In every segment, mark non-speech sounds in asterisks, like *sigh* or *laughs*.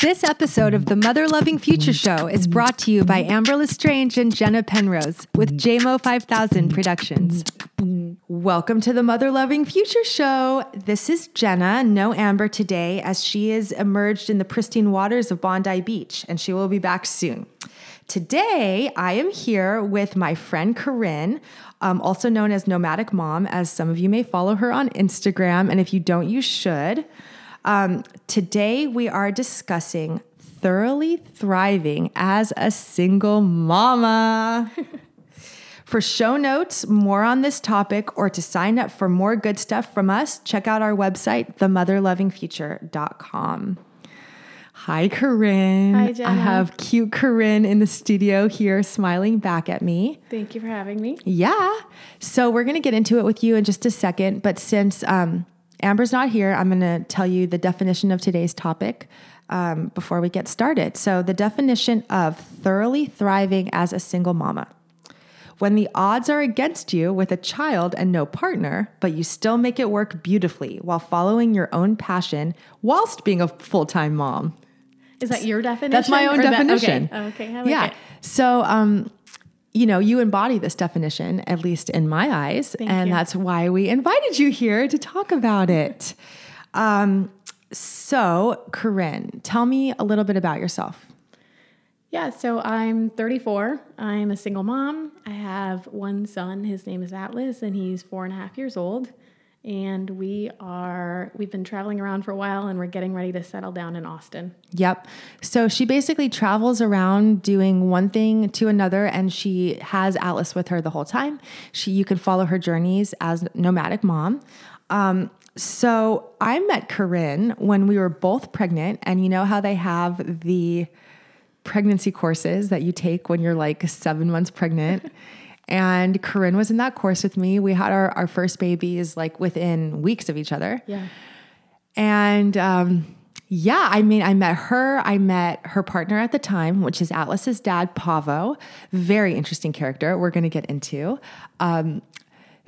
This episode of the Mother Loving Future Show is brought to you by Amber Lestrange and Jenna Penrose with JMO 5000 Productions. Welcome to the Mother Loving Future Show. This is Jenna, no Amber today, as she is emerged in the pristine waters of Bondi Beach, and she will be back soon. Today, I am here with my friend Corinne, um, also known as Nomadic Mom, as some of you may follow her on Instagram, and if you don't, you should. Um, today, we are discussing thoroughly thriving as a single mama. *laughs* for show notes, more on this topic, or to sign up for more good stuff from us, check out our website, themotherlovingfuture.com. Hi, Corinne. Hi, Jenna. I have cute Corinne in the studio here smiling back at me. Thank you for having me. Yeah. So we're going to get into it with you in just a second. But since um, Amber's not here, I'm going to tell you the definition of today's topic um, before we get started. So, the definition of thoroughly thriving as a single mama. When the odds are against you with a child and no partner, but you still make it work beautifully while following your own passion whilst being a full time mom. Is that your definition? That's my own Or that- definition. okay. okay. I like yeah. it. So, um, you know, you embody this definition, at least in my eyes. Thank and you. that's why we invited you here to talk about it. Um, so, Corinne, tell me a little bit about yourself. Yeah. So I'm 34. I'm a single mom. I have one son. His name is Atlas, and he's four and a half years old. And we are we've been traveling around for a while, and we're getting ready to settle down in Austin. Yep. So she basically travels around doing one thing to another and she has Atlas with her the whole time. She you can follow her journeys as nomadic mom. Um, so I met Corinne when we were both pregnant and you know how they have the pregnancy courses that you take when you're like 7 months pregnant. *laughs* And Corinne was in that course with me. We had our, our first babies like within weeks of each other. Yeah. And um, yeah, I mean, I met her. I met her partner at the time, which is Atlas's dad, Pavo. Very interesting character. We're going to get into. Um,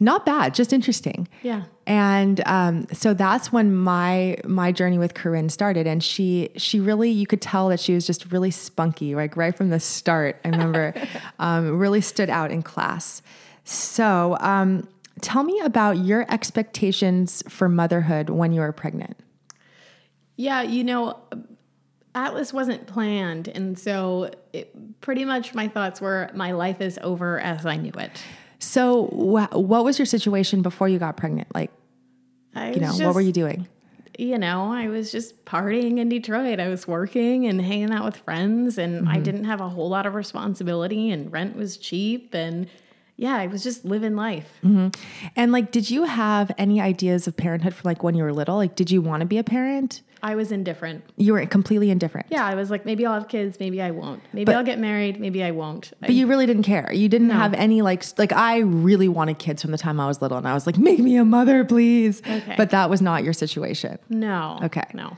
not bad, just interesting. Yeah. And um, so that's when my my journey with Corinne started, and she she really you could tell that she was just really spunky, like right from the start. I remember *laughs* um, really stood out in class. So um, tell me about your expectations for motherhood when you were pregnant. Yeah, you know, Atlas wasn't planned. And so it, pretty much my thoughts were my life is over as I knew it. So wh- what was your situation before you got pregnant? Like, I you know, was what were you doing? you know, I was just partying in Detroit. I was working and hanging out with friends, and I mm-hmm. didn't have a whole lot of responsibility, and rent was cheap. And yeah, I was just living life. Mm-hmm. And like, did you have any ideas of parenthood from like when you were little? Like, did you want to be a parent? I was indifferent. You were completely indifferent. Yeah, I was like, maybe I'll have kids, maybe I won't. Maybe I'll get married, maybe I won't. I- But you really didn't care. You didn't have any like like I really wanted kids from the time I was little, and I was like, make me a mother, please. Okay. But that was not your situation. no. Okay. No.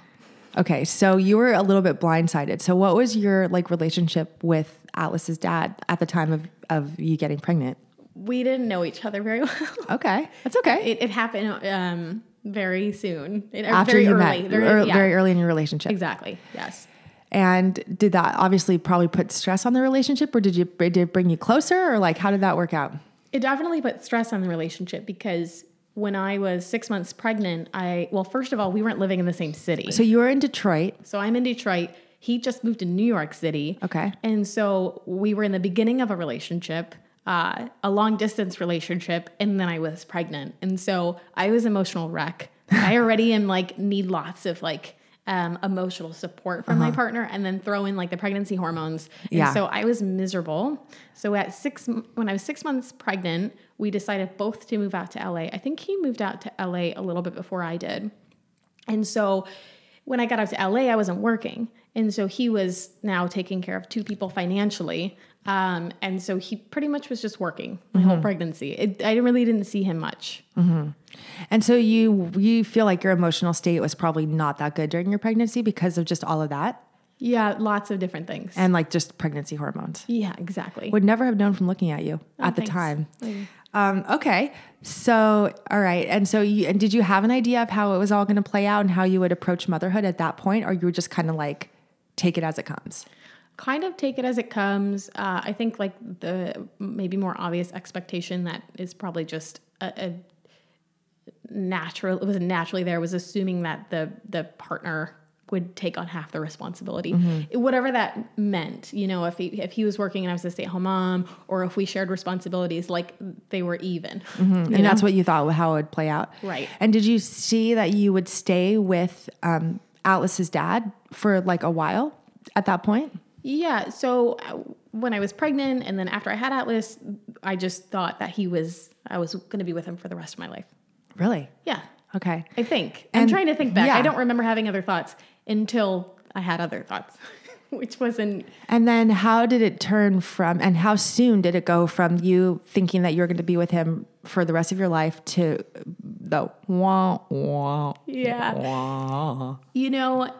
Okay, so you were a little bit blindsided. So what was your like relationship with Atlas's dad at the time of of you getting pregnant? We didn't know each other very *laughs* well. Okay, that's okay. it, it happened um, very soon. Uh, After very you early. met, Very, yeah, very early in your relationship. Exactly. Yes. And did that obviously probably put stress on the relationship, or did you did it bring you closer, or like how did that work out? It definitely put stress on the relationship because when I was six months pregnant, I, well, first of all, we weren't living in the same city. So you were in Detroit. So I'm in Detroit. He just moved to New York City. Okay. And so we were in the beginning of a relationship, uh, a long distance relationship, and then I was pregnant. And so I was emotional wreck. I already am like need lots of like um, emotional support from my partner, and then throw in like the pregnancy hormones. And Yeah. so I was miserable. So at six, when I was six months pregnant, we decided both to move out to LA. I think he moved out to LA a little bit before I did. And so when I got out to LA, I wasn't working. And so he was now taking care of two people financially. Um, and so he pretty much was just working my whole pregnancy. It, I really didn't see him much. And so you you feel like your emotional state was probably not that good during your pregnancy because of just all of that Yeah, lots of different things. and like just pregnancy hormones. yeah, exactly. Would never have known from looking at you at the thanks. time. Mm. Um, okay, so all right, and so you and did you have an idea of how it was all going to play out and how you would approach motherhood at that point, or you were just kind of like take it as it comes? Kind of take it as it comes. Uh, I think like the maybe more obvious expectation that is probably just a, a natural. It was naturally there was assuming that the the partner would take on half the responsibility, Mm-hmm. whatever that meant. You know, if he if he was working and I was a stay at home mom, or if we shared responsibilities, like they were even. And that's what you thought how it would play out. Right. And did you see that you would stay with um, Atlas's dad for like a while at that point? Yeah. So uh, when I was pregnant and then after I had Atlas, I just thought that he was, I was going to be with him for the rest of my life. Really? Yeah. Okay. I think. I'm trying to think back. yeah. I don't remember having other thoughts until I had other thoughts, *laughs* which wasn't, And then how did it turn from, and how soon did it go from you thinking that you're going to be with him for the rest of your life to the wah, wah, yeah. wah? You know,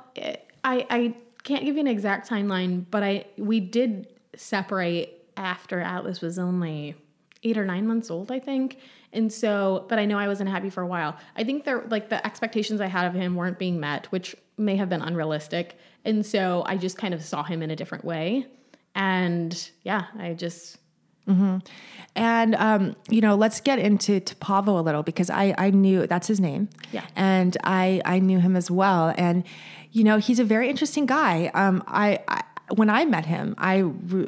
I, I can't give you an exact timeline, but I, we did separate after Atlas was only eight or nine months old, I think. And so, but I know I wasn't happy for a while. I think there, like the expectations I had of him weren't being met, which may have been unrealistic. And so I just kind of saw him in a different way. And yeah, I just, And um, you know, let's get into to Pavo a little because I I knew that's his name. Yeah. And I I knew him as well, and you know, he's a very interesting guy. Um, I. I when I met him, I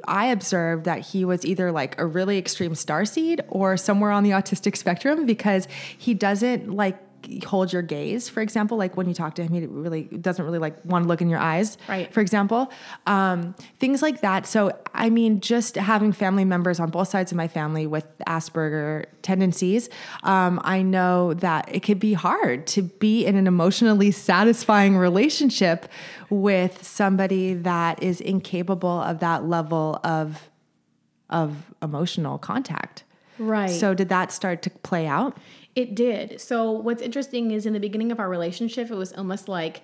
I observed that he was either like a really extreme starseed or somewhere on the autistic spectrum because he doesn't like hold your gaze. For example, like when you talk to him, he really doesn't really like want to look in your eyes. Right. For example, um, things like that. So, I mean, just having family members on both sides of my family with Asperger tendencies, um, I know that it could be hard to be in an emotionally satisfying relationship with somebody that is incapable of that level of of emotional contact. right. So, did that start to play out? It did. So what's interesting is in the beginning of our relationship, it was almost like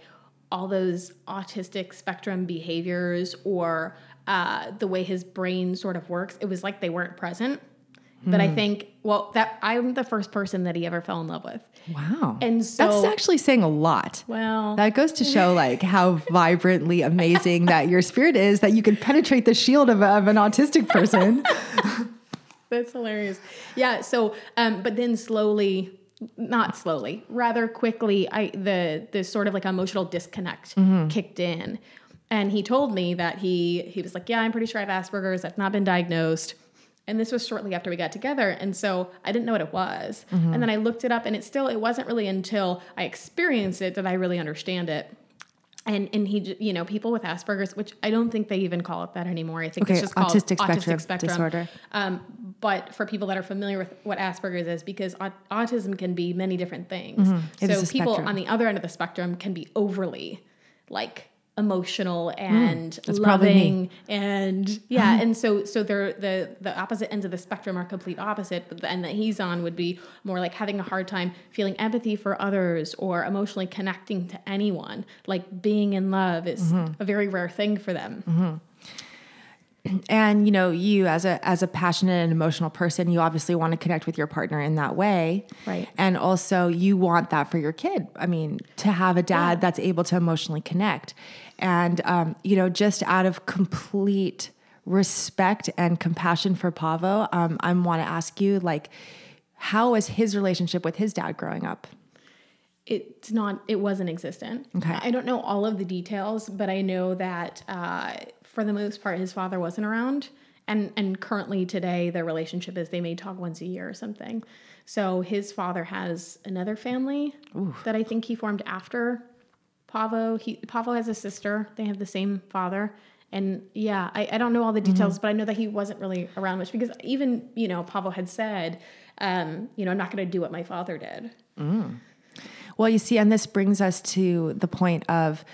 all those autistic spectrum behaviors or uh, the way his brain sort of works. It was like they weren't present. But I think, well, that I'm the first person that he ever fell in love with. Wow. And so, that's actually saying a lot. well, That goes to show *laughs* like how vibrantly amazing that your spirit is that you can penetrate the shield of, of an autistic person. *laughs* *laughs* That's hilarious. Yeah. So, um, but then slowly, not slowly, rather quickly, I the the sort of like emotional disconnect kicked in, and he told me that he he was like, yeah, I'm pretty sure I have Asperger's. I've not been diagnosed. And this was shortly after we got together, and so I didn't know what it was. And then I looked it up, and it still it wasn't really until I experienced it that I really understand it. And and he, you know, people with Asperger's, which I don't think they even call it that anymore. I think Okay, it's just called autistic spectrum disorder. um, but for people that are familiar with what Asperger's is, because au- autism can be many different things. Mm-hmm. So people spectrum. on the other end of the spectrum can be overly like emotional and Mm, that's probably me. loving and yeah *laughs* and so so they're the the opposite ends of the spectrum are complete opposite but the end that he's on would be more like having a hard time feeling empathy for others or emotionally connecting to anyone like being in love is Mm-hmm. a very rare thing for them and you know, you as a as a passionate and emotional person, you obviously want to connect with your partner in that way. Right. And also you want that for your kid. I mean, to have a dad Yeah. that's able to emotionally connect. And um, you know, just out of complete respect and compassion for Pavo, um, I want to ask you like how was his relationship with his dad growing up? it's not it wasn't existent Okay. i don't know all of the details but i know that uh, for the most part his father wasn't around. And and currently today their relationship is they may talk once a year or something. So his father has another family that i think he formed after pavo. He pavo has a sister. They have the same father. And yeah I, I don't know all the details but i know that he wasn't really around much because even you know pavo had said um, you know i'm not going to do what my father did. Well, you see, and this brings us to the point of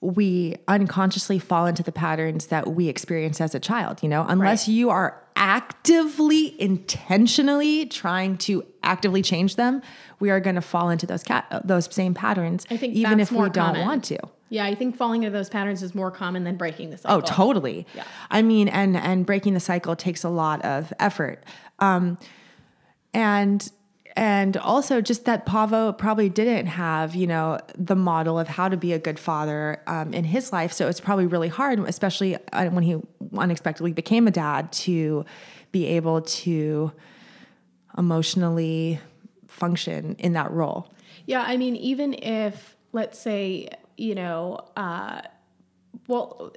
we unconsciously fall into the patterns that we experienced as a child, you know, unless Right. you are actively, intentionally trying to actively change them, we are going to fall into those cat those same patterns, I think even if we don't want to. Yeah, I think falling into those patterns is more common than breaking the cycle. Oh, totally. Yeah. I mean, and and breaking the cycle takes a lot of effort. Um, and and also just that Pavo probably didn't have, you know, the model of how to be a good father um, in his life. So it's probably really hard, especially uh, when he unexpectedly became a dad, to be able to emotionally function in that role. Yeah, I mean, even if, let's say, you know, uh, well,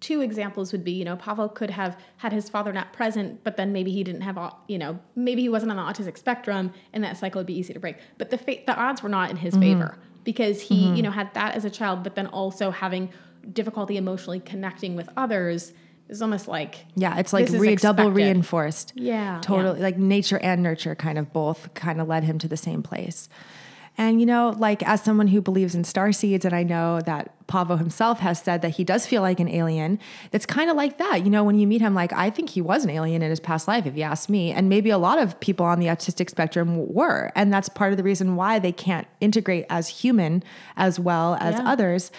two examples would be, you know, Pavo could have had his father not present, but then maybe he didn't have, you know, maybe he wasn't on the autistic spectrum, and that cycle would be easy to break. But the fa- the odds were not in his mm-hmm. favor because he, mm-hmm. you know, had that as a child, but then also having difficulty emotionally connecting with others is almost like yeah, it's like re- double reinforced. Yeah, totally. Yeah. Like nature and nurture kind of both kind of led him to the same place. And, you know, like as someone who believes in star seeds, and I know that Pavo himself has said that he does feel like an alien, that's kind of like that. You know, when you meet him, like, I think he was an alien in his past life, if you ask me. And maybe a lot of people on the autistic spectrum were. And that's part of the reason why they can't integrate as human as well as yeah. others.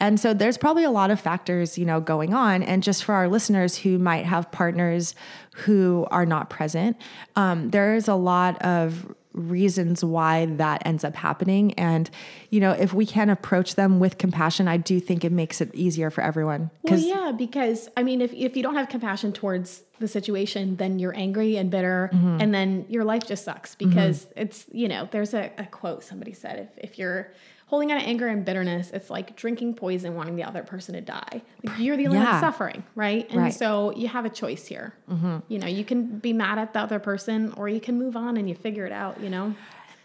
And so there's probably a lot of factors, you know, going on. And just for our listeners who might have partners who are not present, um, there's a lot of reasons why that ends up happening. And, you know, if we can approach them with compassion, I do think it makes it easier for everyone. Well, yeah, because I mean, if, if you don't have compassion towards the situation, then you're angry and bitter, mm-hmm. and then your life just sucks because mm-hmm. it's, you know, there's a, a quote somebody said if, if you're, holding on to anger and bitterness, it's like drinking poison, wanting the other person to die. Like you're the only yeah. one suffering, right? And right. so you have a choice here. Mm-hmm. You know, you can be mad at the other person, or you can move on and you figure it out. You know.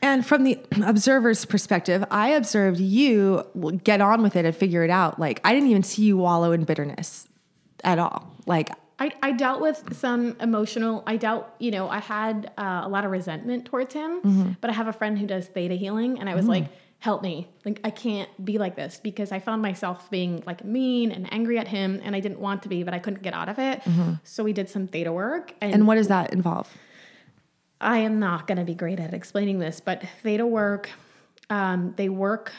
And from the *clears throat* observer's perspective, I observed you get on with it and figure it out. Like I didn't even see you wallow in bitterness at all. Like I, I dealt with some emotional i dealt you know i had uh, a lot of resentment towards him mm-hmm. but i have a friend who does theta healing and i was mm-hmm. like help me. Like I can't be like this because I found myself being like mean and angry at him and I didn't want to be, but I couldn't get out of it. Mm-hmm. So we did some theta work. And, and what does that involve? I am not going to be great at explaining this, but theta work, um, they work.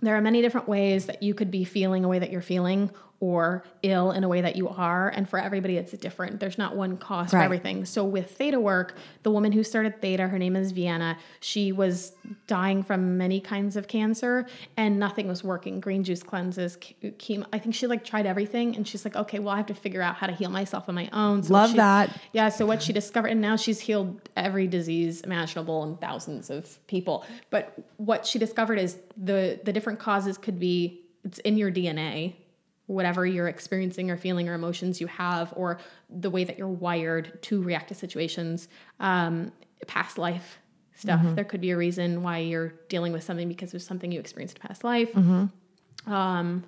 There are many different ways that you could be feeling a way that you're feeling or ill in a way that you are. And for everybody, it's different. There's not one cause right. for everything. So with theta work, the woman who started theta, her name is Vianna, she was dying from many kinds of cancer and nothing was working. Green juice cleanses, chemo. I think she like tried everything and she's like, okay, well, I have to figure out how to heal myself on my own. So Love she, that. Yeah. So what she discovered, and now she's healed every disease imaginable in thousands of people. But what she discovered is the the different causes could be it's in your DNA whatever you're experiencing or feeling or emotions you have, or the way that you're wired to react to situations, um, past life stuff. Mm-hmm. There could be a reason why you're dealing with something because of something you experienced in past life. Mm-hmm. Um,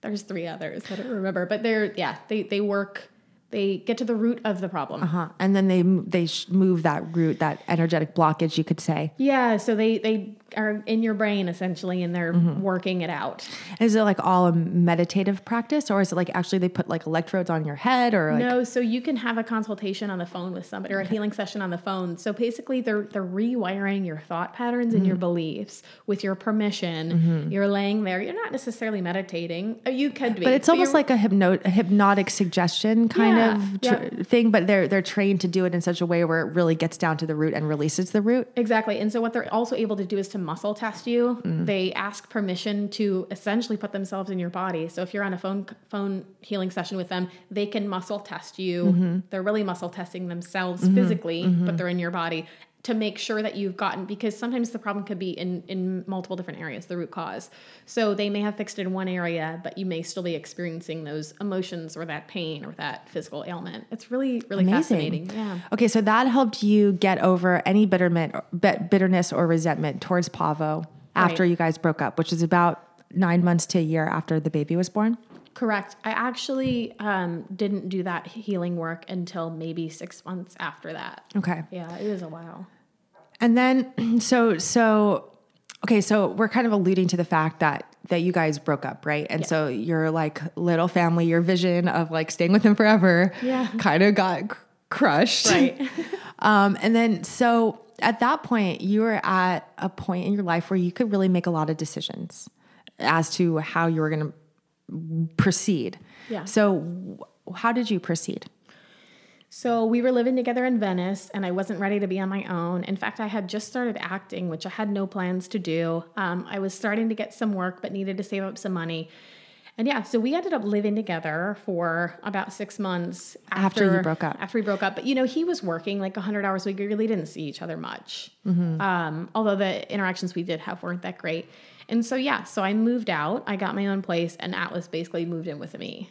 there's three others I don't remember, but they're yeah they they work they get to the root of the problem. Uh-huh. And then they they move that root, that energetic blockage, you could say. Yeah. So they they are in your brain essentially, and they're mm-hmm. working it out. Is it like all a meditative practice, or is it like actually they put like electrodes on your head, or like- no? So you can have a consultation on the phone with somebody, or a healing session on the phone. So basically, they're they're rewiring your thought patterns and mm-hmm. your beliefs with your permission. Mm-hmm. You're laying there. You're not necessarily meditating. Uh, you could be, but it's almost like a, hypno- a hypnotic suggestion kind yeah, of yep. thing. But they're they're trained to do it in such a way where it really gets down to the root and releases the root. Exactly. And so what they're also able to do is to muscle test you. Mm. They ask permission to essentially put themselves in your body. So if you're on a phone phone healing session with them, they can muscle test you. Mm-hmm. They're really muscle testing themselves mm-hmm. physically, mm-hmm. but they're in your body to make sure that you've gotten because sometimes the problem could be in in multiple different areas the root cause so they may have fixed it in one area but you may still be experiencing those emotions or that pain or that physical ailment it's really really Amazing. fascinating yeah okay so that helped you get over any bitterment bitterness or resentment towards pavo after right. you guys broke up which is about nine months to a year after the baby was born Correct. I actually um, didn't do that healing work until maybe six months after that. Okay. Yeah, it was a while. And then *clears throat* so so okay, so we're kind of alluding to the fact that that you guys broke up, right? And yeah. so your like little family, your vision of like staying with him forever, yeah. *laughs* kind of got c- crushed. Right. *laughs* *laughs* um, and then so at that point, you were at a point in your life where you could really make a lot of decisions as to how you were going to proceed. Yeah. So how did you proceed? So we were living together in Venice, and I wasn't ready to be on my own. In fact, I had just started acting, which I had no plans to do. Um, I was starting to get some work, but needed to save up some money. And yeah, so we ended up living together for about six months After you broke up. After we broke up, but you know, he was working like 100 hours a week. We really didn't see each other much. Um, although the interactions we did have weren't that great. And so yeah, so I moved out. I got my own place, and Atlas basically moved in with me.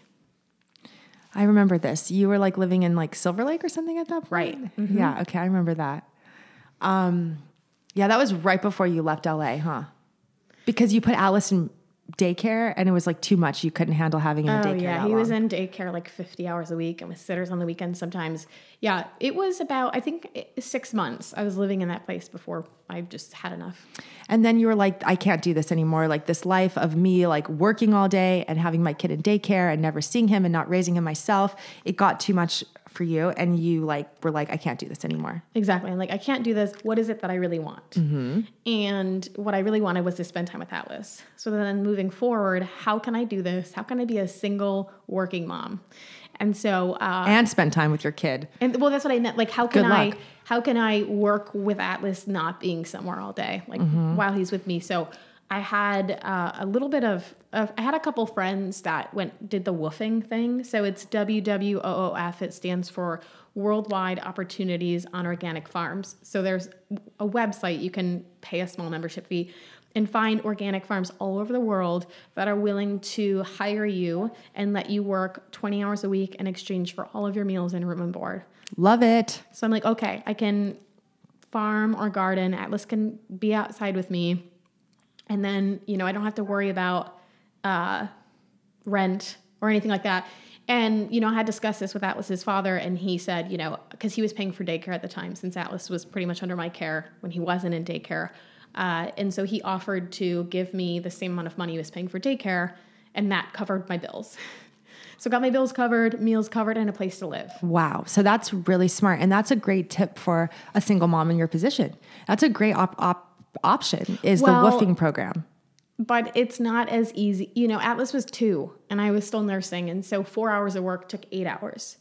I remember this. You were like living in like Silver Lake or something at that point? Right. Yeah. Okay. I remember that. Um, yeah, that was right before you left LA, huh? Because you put Atlas in daycare and it was like too much. You couldn't handle having him in Oh daycare. yeah, he was in daycare like 50 hours a week and with sitters on the weekends sometimes. Yeah, it was about I think eh, six months. I was living in that place before I just had enough. And then you were like, I can't do this anymore. Like this life of me like working all day and having my kid in daycare and never seeing him and not raising him myself, it got too much for you. And you like were like, I can't do this anymore. Exactly. I'm like, I can't do this. What is it that I really want? Mm-hmm. And what I really wanted was to spend time with Atlas. So then moving forward, how can I do this? How can I be a single working mom? And so, uh, And spend time with your kid. and well, that's what I meant. Like, how can I, how can I work with Atlas not being somewhere all day, like Mm-hmm. while he's with me? So I had uh, a little bit of, of, I had a couple friends that went did the woofing thing. So it's WWOOF. It stands for Worldwide Opportunities on Organic Farms. So there's a website you can pay a small membership fee and find organic farms all over the world that are willing to hire you and let you work 20 hours a week in exchange for all of your meals and room and board. Love it. So I'm like, okay, I can farm or garden. Atlas can be outside with me. And then, you know, I don't have to worry about uh, rent or anything like that. And, you know, I had discussed this with Atlas's father, and he said, you know, because he was paying for daycare at the time, since Atlas was pretty much under my care when he wasn't in daycare. Uh, and so he offered to give me the same amount of money he was paying for daycare, and that covered my bills. *laughs* So got my bills covered, meals covered, and a place to live. Wow. So that's really smart. And that's a great tip for a single mom in your position. That's a great op- op- option is Well- the woofing program. but it's not as easy. You know, Atlas was two and I was still nursing. And so four hours of work took eight hours.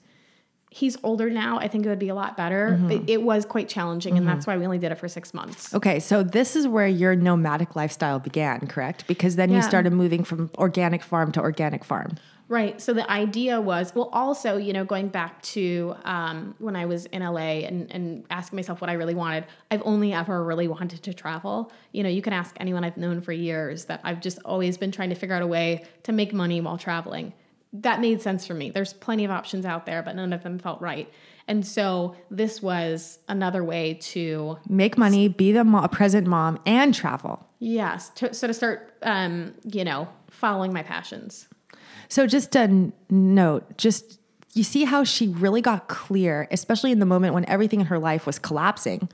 He's older now. I think it would be a lot better, mm-hmm. but it was quite challenging. And that's mm-hmm. why we only did it for six months. Okay, so this is where your nomadic lifestyle began, correct? Because then you started moving from organic farm to organic farm. Right. So the idea was, well, also, you know, going back to um, when I was in LA and, and asking myself what I really wanted, I've only ever really wanted to travel. You know, you can ask anyone I've known for years that I've just always been trying to figure out a way to make money while traveling. That made sense for me. There's plenty of options out there, but none of them felt right. And so this was another way to, Make money, be the mo- present mom, and travel. yes, to, so to start, um, you know, following my passions. So just a note, just you see how she really got clear, especially in the moment when everything in her life was collapsing.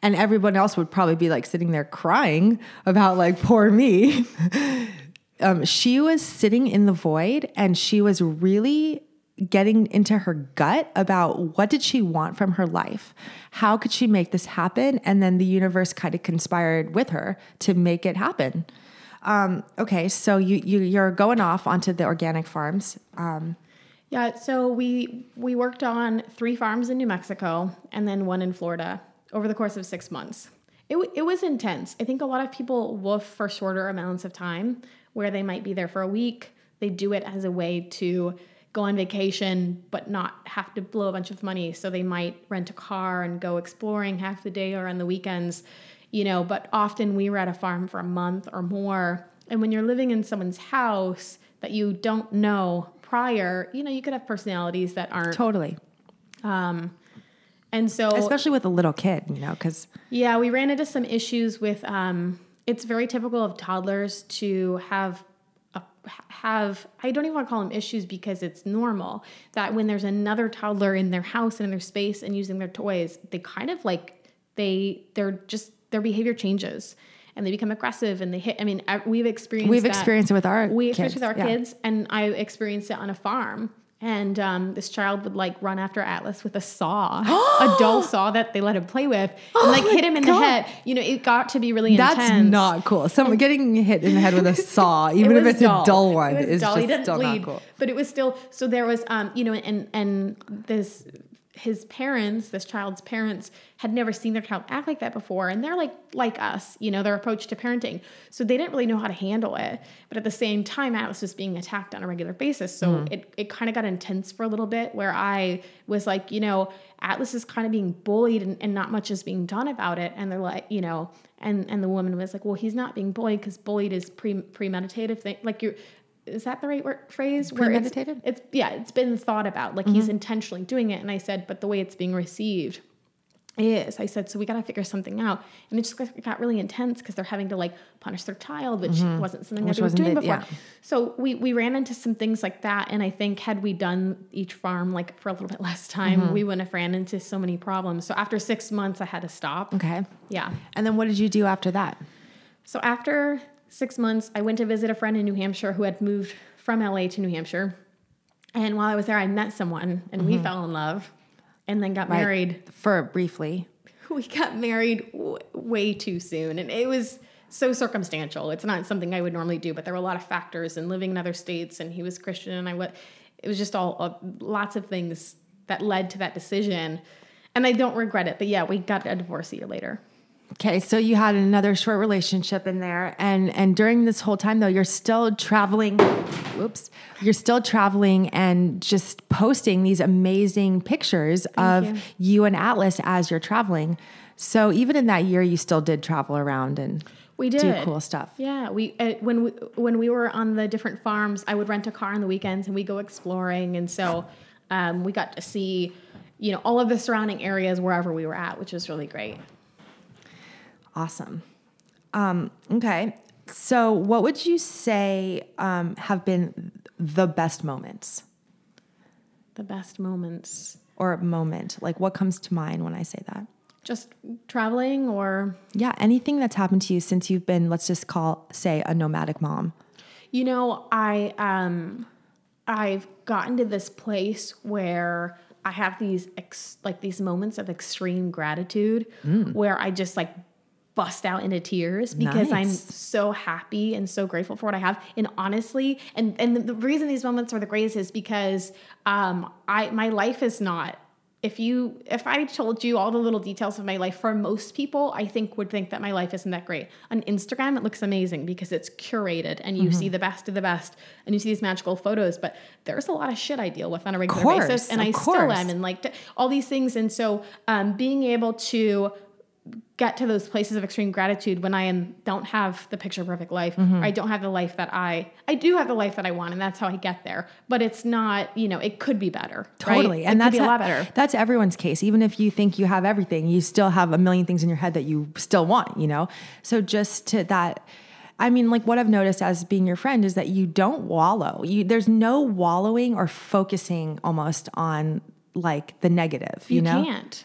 And everyone else would probably be like sitting there crying about like poor me. *laughs* um, she was sitting in the void and she was really getting into her gut about what did she want from her life how could she make this happen and then the universe kind of conspired with her to make it happen um, okay so you, you you're going off onto the organic farms um, Yeah, so we we worked on three farms in New Mexico and then one in Florida over the course of six months. It, it was intense. I think a lot of people woof for shorter amounts of time, where they might be there for a week. They do it as a way to go on vacation, but not have to blow a bunch of money. So they might rent a car and go exploring half the day or on the weekends, you know. But often we were at a farm for a month or more. And when you're living in someone's house that you don't know prior, you know, you could have personalities that aren't. totally Um, And so, especially with a little kid you know because yeah, we ran into some issues with. Um, it's very typical of toddlers to have a, have. I don't even want to call them issues because it's normal that when there's another toddler in their house and in their space and using their toys, they kind of like they they're just their behavior changes and they become aggressive and they hit. I mean, we've experienced we've experienced it with our we kids. experienced with our yeah. kids, and I experienced it on a farm. And um, this child would like run after Atlas with a saw, *gasps* a dull saw that they let him play with, and like Oh my hit him in God. the head. You know, it got to be really That's intense. That's not cool. Someone getting hit in the head with a *laughs* saw, It even if was it's a dull one, It is dull. Just still bleed, not cool. but it was still. So there was, um, you know, and and this his parents, this child's parents, had never seen their child act like that before, and they're like like us, you know, their approach to parenting. So they didn't really know how to handle it. But at the same time, Atlas was being attacked on a regular basis, so mm. it it kind of got intense for a little bit, where I was like, you know, Atlas is kind of being bullied, and, and not much is being done about it. And they're like, you know, and and the woman was like, well, he's not being bullied because bullied is pre premeditative thing, like you're is that the right word, phrase? Premeditated? It's, it's, yeah, it's been thought about. Like mm-hmm. he's intentionally doing it. And I said, but the way it's being received is, I said, so we got to figure something out. And it just got really intense because they're having to like punish their child, which mm-hmm. wasn't something which that they were doing before. Yeah. So we we ran into some things like that. And I think had we done each farm like for a little bit less time, mm-hmm. we wouldn't have ran into so many problems. So after six months, I had to stop. Okay. Yeah. And then what did you do after that? So after six months, I went to visit a friend in New Hampshire who had moved from LA to New Hampshire. And while I was there, I met someone and mm-hmm. we fell in love and then got right. married. For briefly. We got married w- way too soon. And it was so circumstantial. It's not something I would normally do, but there were a lot of factors and living in other states and he was Christian and I was, it was just all uh, lots of things that led to that decision. And I don't regret it, but yeah, we got a divorce a year later. Okay, so you had another short relationship in there, and and during this whole time though, you're still traveling. Whoops, you're still traveling and just posting these amazing pictures Thank of you. you and Atlas as you're traveling. So even in that year, you still did travel around and we did do cool stuff. Yeah, we uh, when we when we were on the different farms, I would rent a car on the weekends and we go exploring, and so um, we got to see, you know, all of the surrounding areas wherever we were at, which was really great. Awesome. Um, okay. So, what would you say um, have been the best moments? The best moments. Or moment. Like, what comes to mind when I say that? Just traveling or? Yeah, anything that's happened to you since you've been, let's just call, say, a nomadic mom. You know, I, um, I've gotten to this place where I have these ex- like these moments of extreme gratitude mm. where I just like bust out into tears because nice. I'm so happy and so grateful for what I have. And honestly, and and the reason these moments are the greatest is because um I my life is not if you if I told you all the little details of my life for most people, I think would think that my life isn't that great. On Instagram, it looks amazing because it's curated and you mm-hmm. see the best of the best and you see these magical photos. But there's a lot of shit I deal with on a regular course, basis, and I course. still am, and like all these things. And so, um, being able to get to those places of extreme gratitude when I am don't have the picture perfect life mm-hmm. I don't have the life that I I do have the life that I want and that's how I get there but it's not you know it could be better totally right? and it that's a lot better that's everyone's case even if you think you have everything you still have a million things in your head that you still want you know so just to that I mean, like what I've noticed as being your friend is that you don't wallow. You there's no wallowing or focusing almost on like the negative. You, you know? can't.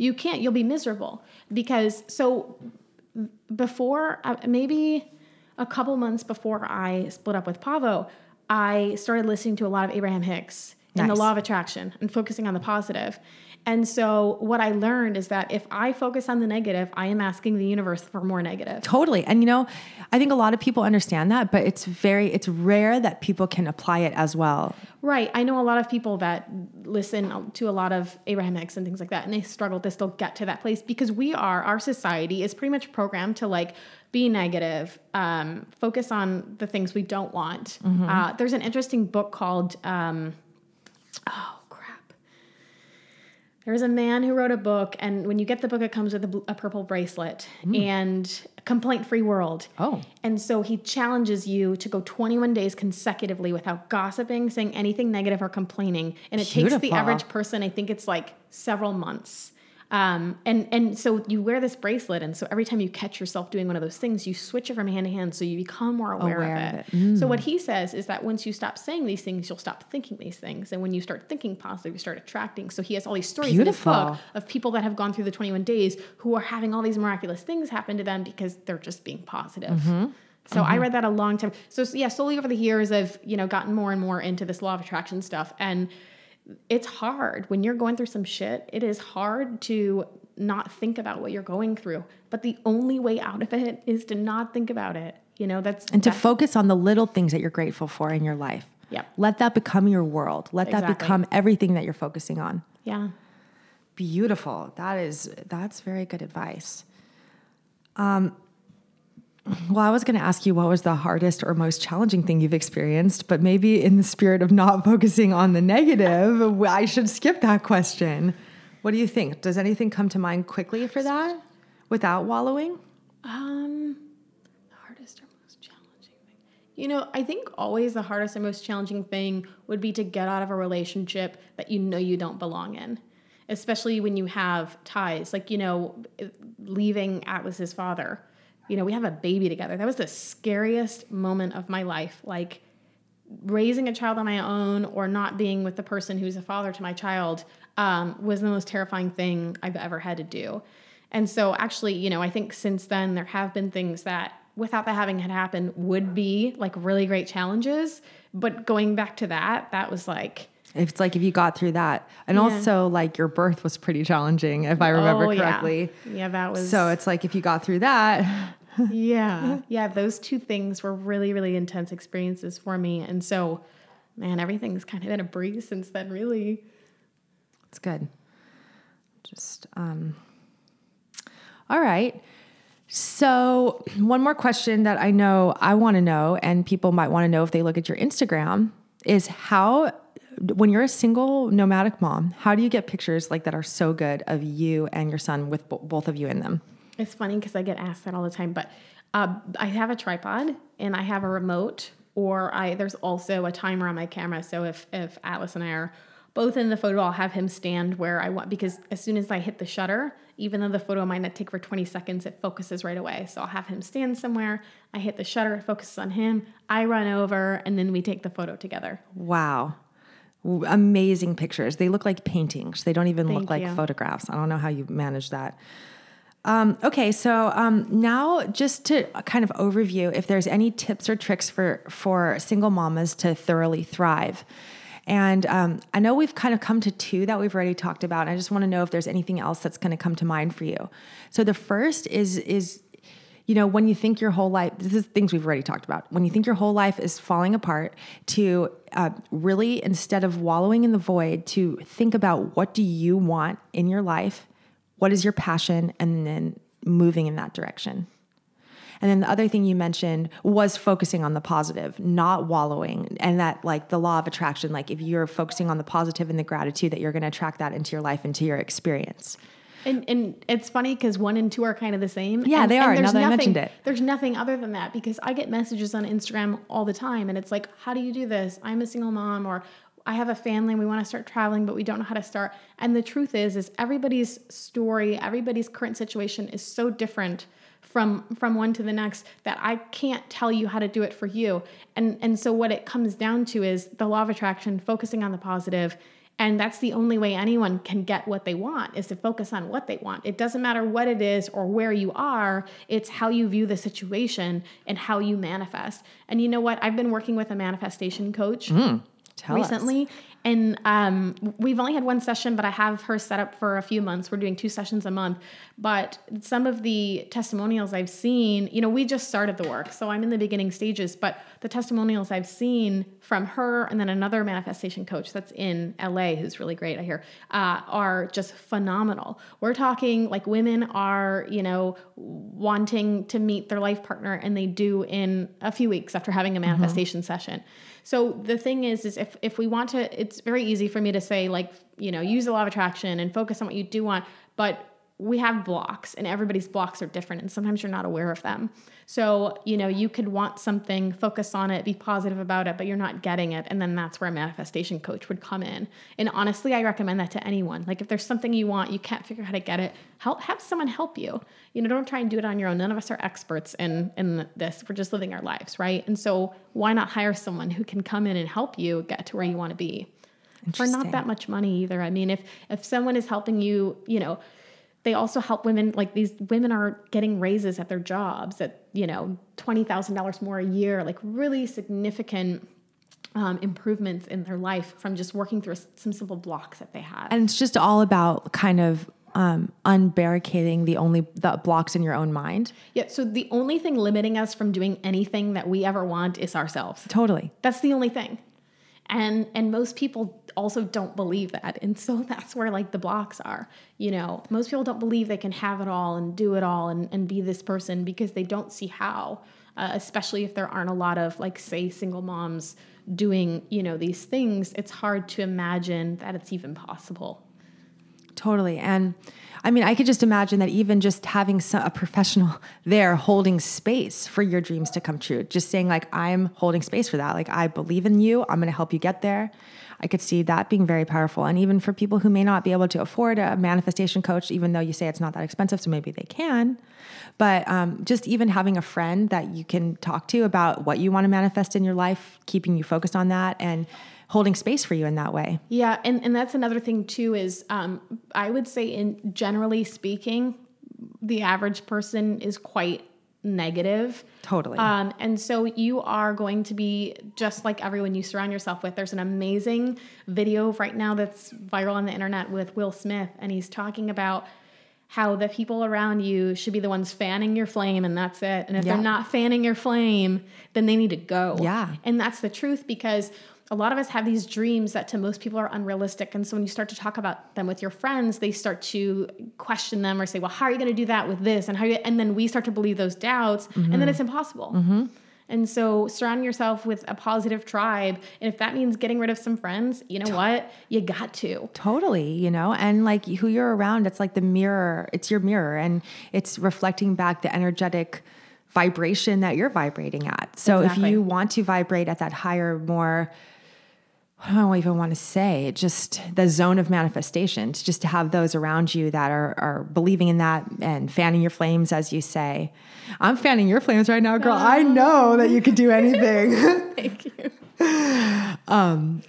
You can't. You'll be miserable because so before uh, maybe a couple months before I split up with Pavo, I started listening to a lot of Abraham Hicks nice. and the law of attraction and focusing on the positive. And so what I learned is that if I focus on the negative, I am asking the universe for more negative. Totally. And you know, I think a lot of people understand that, but it's very it's rare that people can apply it as well. Right. I know a lot of people that listen to a lot of Abraham Hicks and things like that and they struggle to still get to that place because we are our society is pretty much programmed to like be negative, um, focus on the things we don't want. Mm-hmm. Uh, there's an interesting book called um, oh there was a man who wrote a book, and when you get the book, it comes with a, a purple bracelet mm. and complaint free world. Oh. And so he challenges you to go 21 days consecutively without gossiping, saying anything negative, or complaining. And it Beautiful. takes the average person, I think it's like several months. Um, and and so you wear this bracelet, and so every time you catch yourself doing one of those things, you switch it from hand to hand, so you become more aware, aware of it. Of it. Mm. So what he says is that once you stop saying these things, you'll stop thinking these things, and when you start thinking positive, you start attracting. So he has all these stories Beautiful. in his book of people that have gone through the 21 days who are having all these miraculous things happen to them because they're just being positive. Mm-hmm. So mm-hmm. I read that a long time. So yeah, slowly over the years, I've you know gotten more and more into this law of attraction stuff, and it's hard when you're going through some shit. It is hard to not think about what you're going through. But the only way out of it is to not think about it. You know, that's and to focus on the little things that you're grateful for in your life. Yeah. Let that become your world. Let exactly. that become everything that you're focusing on. Yeah. beautiful. That is that's very good advice. Um, well, I was going to ask you what was the hardest or most challenging thing you've experienced, but maybe in the spirit of not *laughs* focusing on the negative, I should skip that question. What do you think? Does anything come to mind quickly for that without wallowing? Um, the hardest or most challenging thing. You know, I think always the hardest and most challenging thing would be to get out of a relationship that you know you don't belong in, especially when you have ties. Like, you know, leaving Atlas's father. You know, we have a baby together. That was the scariest moment of my life. Like, raising a child on my own or not being with the person who's a father to my child um, was the most terrifying thing I've ever had to do. And so, actually, you know, I think since then there have been things that, without that having had happened, would be like really great challenges. But going back to that, that was like, It's like if you got through that. And also, like, your birth was pretty challenging, if I remember oh, correctly. Yeah. yeah, that was. So it's like if you got through that. Yeah. *laughs* Yeah. Those two things were really, really intense experiences for me. And so, man, everything's kind of been a breeze since then, really. It's good. Just, um, all right. So, *clears throat* one more question that I know I want to know, and people might want to know if they look at your Instagram, is how, when you're a single nomadic mom, how do you get pictures like that are so good of you and your son with bo- both of you in them? It's funny because I get asked that all the time, but uh, I have a tripod and I have a remote, or I there's also a timer on my camera. So if if Atlas and I are both in the photo, I'll have him stand where I want because as soon as I hit the shutter, even though the photo might not take for 20 seconds, it focuses right away. So I'll have him stand somewhere. I hit the shutter, it focuses on him. I run over, and then we take the photo together. Wow. Amazing pictures. They look like paintings. They don't even Thank look like you. photographs. I don't know how you manage that. Um, okay, so um, now just to kind of overview, if there's any tips or tricks for for single mamas to thoroughly thrive, and um, I know we've kind of come to two that we've already talked about. And I just want to know if there's anything else that's going to come to mind for you. So the first is is you know when you think your whole life this is things we've already talked about when you think your whole life is falling apart to uh, really instead of wallowing in the void to think about what do you want in your life what is your passion and then moving in that direction and then the other thing you mentioned was focusing on the positive, not wallowing. And that, like the law of attraction, like if you're focusing on the positive and the gratitude, that you're going to attract that into your life, into your experience. And and it's funny because one and two are kind of the same. Yeah, and, they and are, there's now that I nothing- mentioned it. There's nothing other than that because I get messages on Instagram all the time, and it's like, "How do you do this? I'm a single mom," or "I have a family and we want to start traveling, but we don't know how to start." And the truth is, is everybody's story, everybody's current situation is so different from from one to the next that I can't tell you how to do it for you. And and so what it comes down to is the law of attraction, focusing on the positive and that's the only way anyone can get what they want is to focus on what they want. It doesn't matter what it is or where you are, it's how you view the situation and how you manifest. And you know what? I've been working with a manifestation coach hmm. Tell us. And um, we've only had one session, but I have her set up for a few months. We're doing two sessions a month. But some of the testimonials I've seen, you know, we just started the work. So I'm in the beginning stages. But the testimonials I've seen from her and then another manifestation coach that's in LA, who's really great, I hear, uh, are just phenomenal. We're talking like women are, you know, wanting to meet their life partner and they do in a few weeks after having a manifestation session. So the thing is, is if if we want to, it's very easy for me to say like, you know, use the law of attraction and focus on what you do want, but we have blocks and everybody's blocks are different and sometimes you're not aware of them. So, you know, you could want something, focus on it, be positive about it, but you're not getting it. And then that's where a manifestation coach would come in. And honestly, I recommend that to anyone. Like if there's something you want, you can't figure out how to get it, help have someone help you. You know, don't try and do it on your own. None of us are experts in in this. We're just living our lives, right? And so why not hire someone who can come in and help you get to where you want to be? For not that much money either. I mean, if if someone is helping you, you know, they also help women like these women are getting raises at their jobs at you know $20000 more a year like really significant um, improvements in their life from just working through some simple blocks that they have And it's just all about kind of um, unbarricading the only the blocks in your own mind. yeah so the only thing limiting us from doing anything that we ever want is ourselves Totally. That's the only thing. And and most people also don't believe that. And so *laughs* that's where like the blocks are you know? Most people don't believe they can have it all and do it all and, and be this person because they don't see how uh, especially if there aren't a lot of like say single moms doing you know these things it's hard to imagine that it's even possible. Totally. And I mean, I could just imagine that even just having some, a professional *laughs* there holding space for your dreams to come true, just saying, like, I'm holding space for that. Like, I believe in you. I'm going to help you get there. I could see that being very powerful. And even for people who may not be able to afford a manifestation coach, even though you say it's not that expensive, so maybe they can. But um, just even having a friend that you can talk to about what you want to manifest in your life, keeping you focused on that, and holding space for you in that way. Yeah, and, and that's another thing too is um, I would say in generally speaking, the average person is quite negative. Totally. Um, and so you are going to be just like everyone you surround yourself with. There's an amazing video right now that's viral on the internet with Will Smith, and he's talking about how the people around you should be the ones fanning your flame and that's it. And if Yeah. they're not fanning your flame, then they need to go. Yeah. And that's the truth because a lot of us have these dreams that to most people are unrealistic. And so when you start to talk about them with your friends, they start to question them or say, well, how are you going to do that with this? And how you, and then we start to believe those doubts and then mm-hmm. it's impossible. Mm-hmm. And so surround yourself with a positive tribe. And if that means getting rid of some friends, you know what? You got to. Totally, you know, and like who you're around, it's like the mirror, it's your mirror, and it's reflecting back the energetic vibration that you're vibrating at. So Exactly. if you want to vibrate at that higher, more, I don't even want to say, just the zone of manifestation just to have those around you that are, are believing in that and fanning your flames, as you say. I'm fanning your flames right now, girl. I know that you can do anything. *laughs* *laughs* Thank you.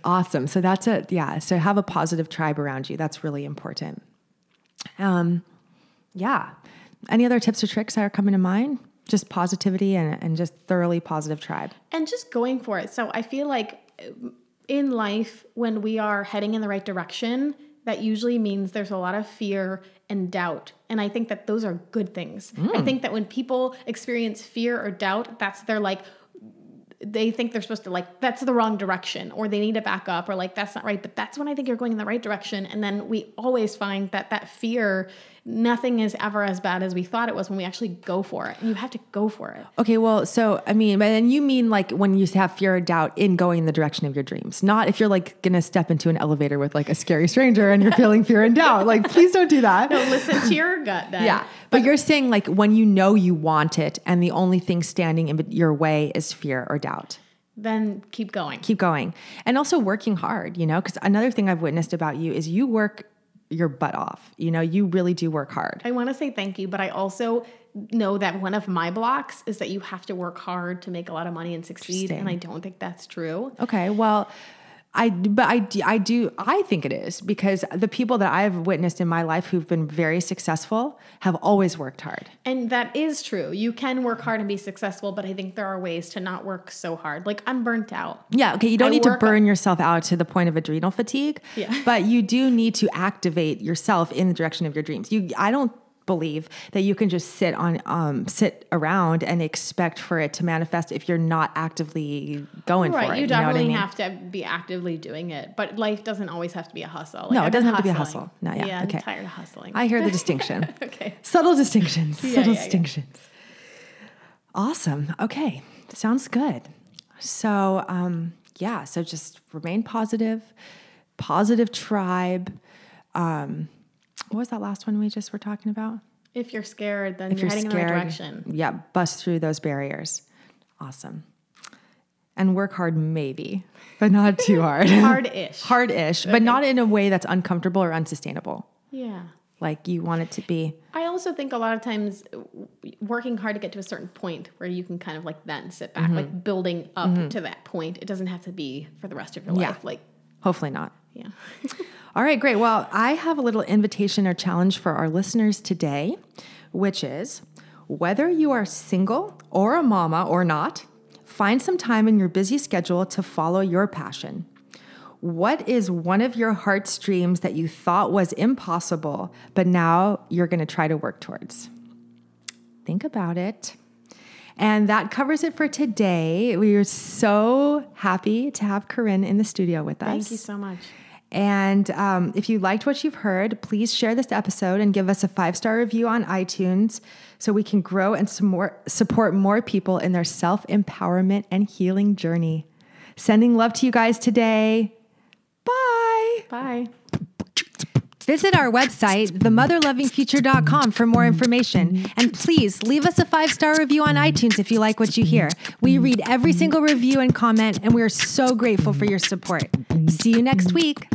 Awesome. So that's a yeah. So have a positive tribe around you. That's really important. Um, yeah. Any other tips or tricks that are coming to mind? Just positivity and, and just thoroughly positive tribe. and just going for it. So I feel like in life, when we are heading in the right direction, that usually means there's a lot of fear and doubt. And I think that those are good things. I hmm. think that when people experience fear or doubt, that's their like, they think they're supposed to like that's the wrong direction or they need to back up or like that's not right but that's when i think you're going in the right direction and then we always find that that fear nothing is ever as bad as we thought it was when we actually go for it and you have to go for it Okay, well, so I mean, but then you mean like when you have fear or doubt in going in the direction of your dreams, not if you're like gonna step into an elevator with like a scary stranger and you're feeling fear and doubt. Like, please don't do that. no listen to your gut then Yeah. But you're saying like when you know you want it and the only thing standing in your way is fear or doubt. then keep going Keep going. And also working hard, you know, because another thing I've witnessed about you is you work your butt off. You know, you really do work hard. I want to say thank you, but I also know that one of my blocks is that you have to work hard to make a lot of money and succeed. And I don't think that's true. Okay. Well, I, but I, I do, I think it is because the people that I've witnessed in my life who've been very successful have always worked hard. And that is true. You can work hard and be successful, but I think there are ways to not work so hard. Like I'm burnt out. Yeah. Okay. You don't I need to burn yourself out to the point of adrenal fatigue. Yeah. But you do need to activate yourself in the direction of your dreams. You, I don't believe that you can just sit on, um, sit around and expect for it to manifest if you're not actively going for it. Right. You know what I definitely mean? have to be actively doing it, but life doesn't always have to be a hustle. Like, No, it I've been doesn't have to be a hustle. No, yeah, okay. I'm tired of hustling. I hear the *laughs* distinction. okay. Subtle distinctions. subtle yeah, yeah. distinctions. Awesome. Okay. Sounds good. So, um, yeah, so just remain positive, positive tribe. Um, what was that last one we just were talking about? If you're scared, then If you're, you're heading scared, in the right direction. yeah, bust through those barriers. Awesome. And work hard, maybe, but not too *laughs* hard. Hard-ish. Hard-ish, but not in a way that's uncomfortable or unsustainable. Yeah. Like you want it to be. I also think a lot of times working hard to get to a certain point where you can kind of like then sit back, Mm-hmm. like building up to that point. It doesn't have to be for the rest of your Yeah. life. Like, Hopefully not. Yeah. *laughs* All right, great. Well, I have a little invitation or challenge for our listeners today, which is whether you are single or a mama or not, find some time in your busy schedule to follow your passion. What is one of your heart's dreams that you thought was impossible, but now you're going to try to work towards? Think about it. And that covers it for today. We are so happy to have Corinne in the studio with us. Thank you so much. And um, if you liked what you've heard, please share this episode and give us a five star review on iTunes so we can grow and support more people in their self empowerment and healing journey. Sending love to you guys today. Bye. Bye. Visit our website, themotherlovingfuture.com, for more information. And please leave us a five star review on iTunes if you like what you hear. We read every single review and comment, and we are so grateful for your support. See you next week.